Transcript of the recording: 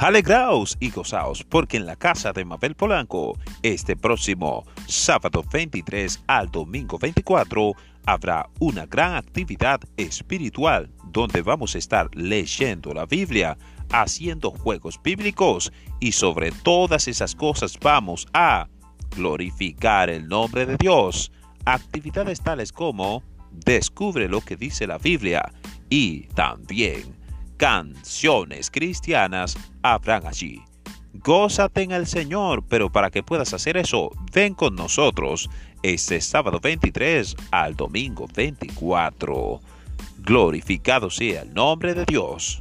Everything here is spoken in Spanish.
Alegraos y gozaos, porque en la casa de Mabel Polanco, este próximo sábado 23 al domingo 24, habrá una gran actividad espiritual donde vamos a estar leyendo la Biblia, haciendo juegos bíblicos y sobre todas esas cosas vamos a glorificar el nombre de Dios. Actividades tales como descubre lo que dice la Biblia y también canciones cristianas habrán allí. Gózate en el Señor, pero para que puedas hacer eso, ven con nosotros este sábado 23 al domingo 24. Glorificado sea el nombre de Dios.